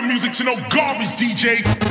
My music to no garbage DJ.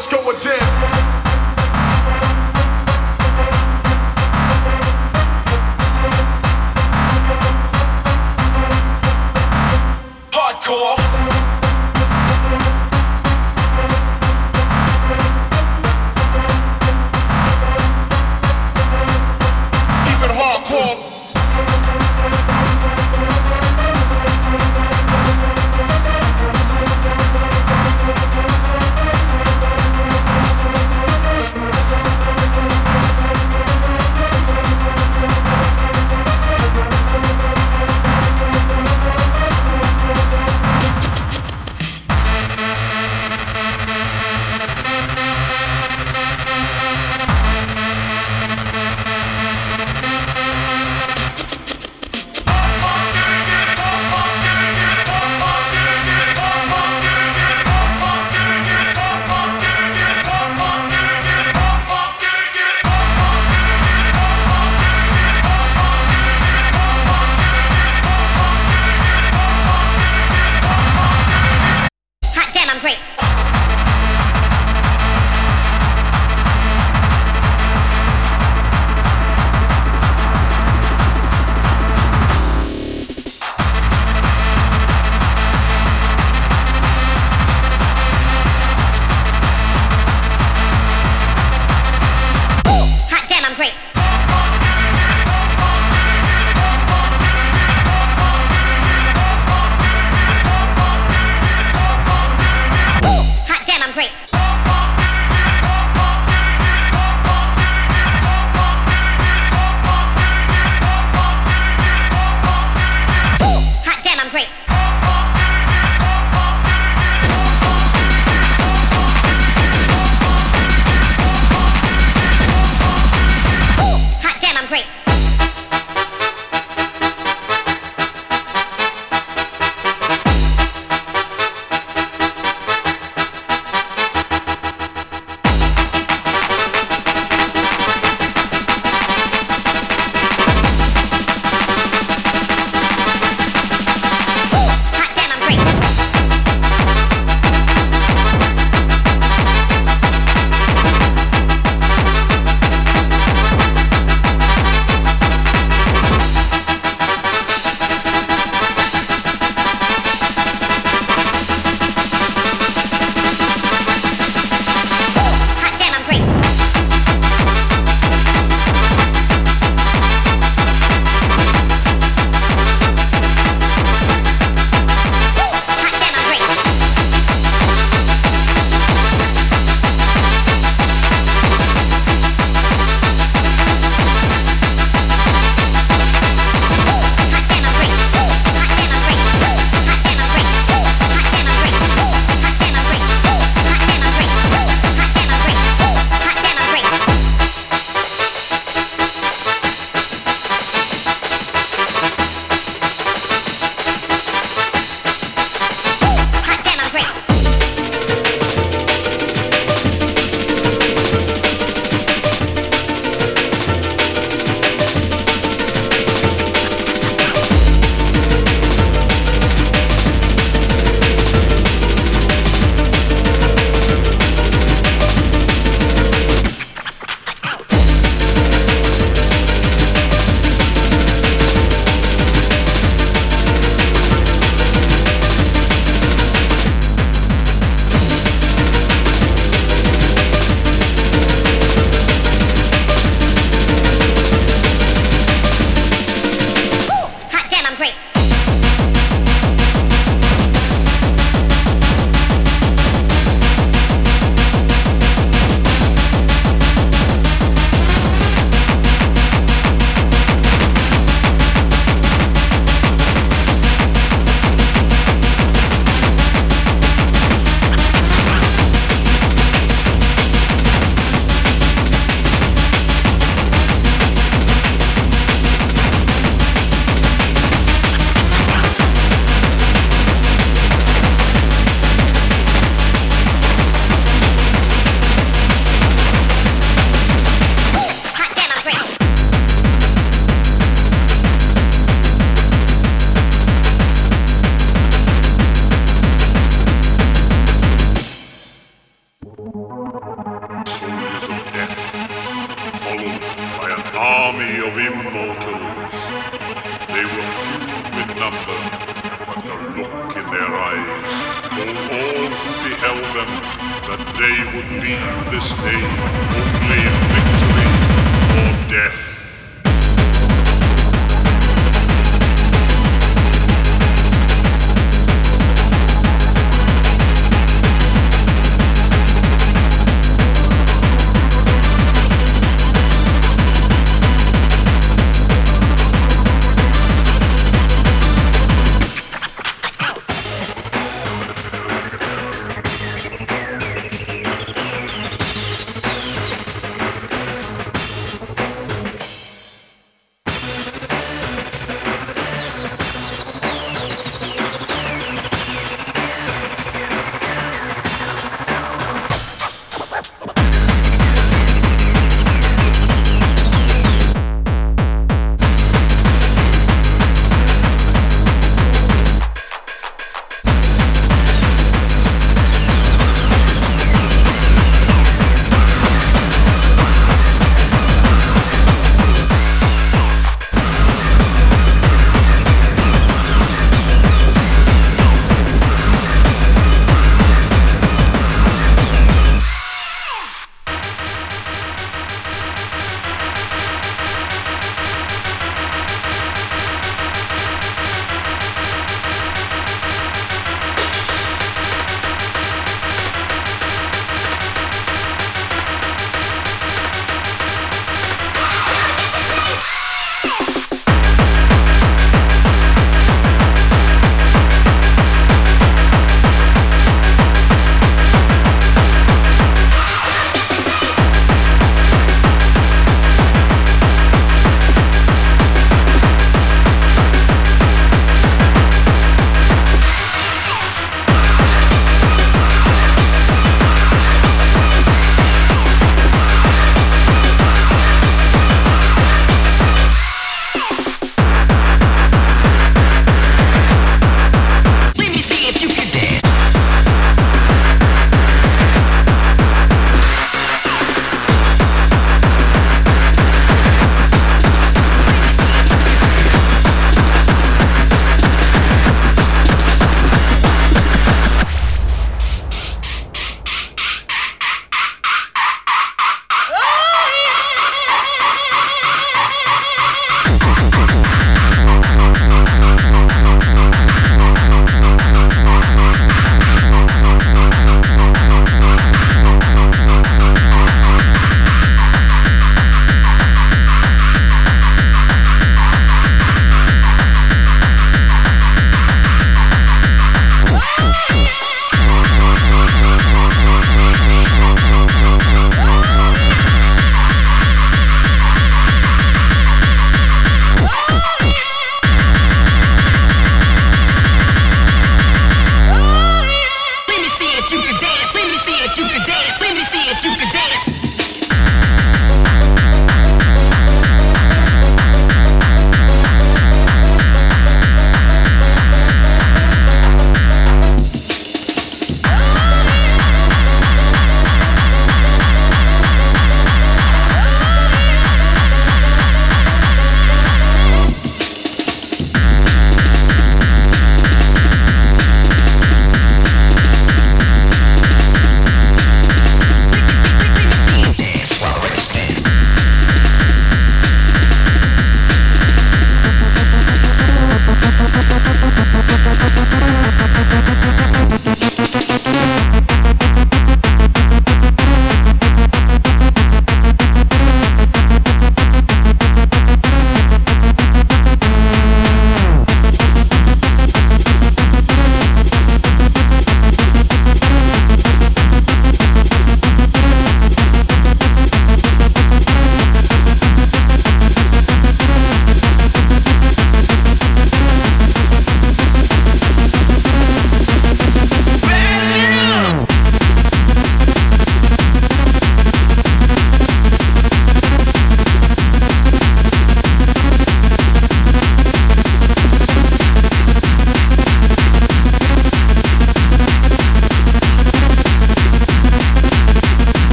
let's go.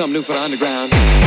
something new for the underground.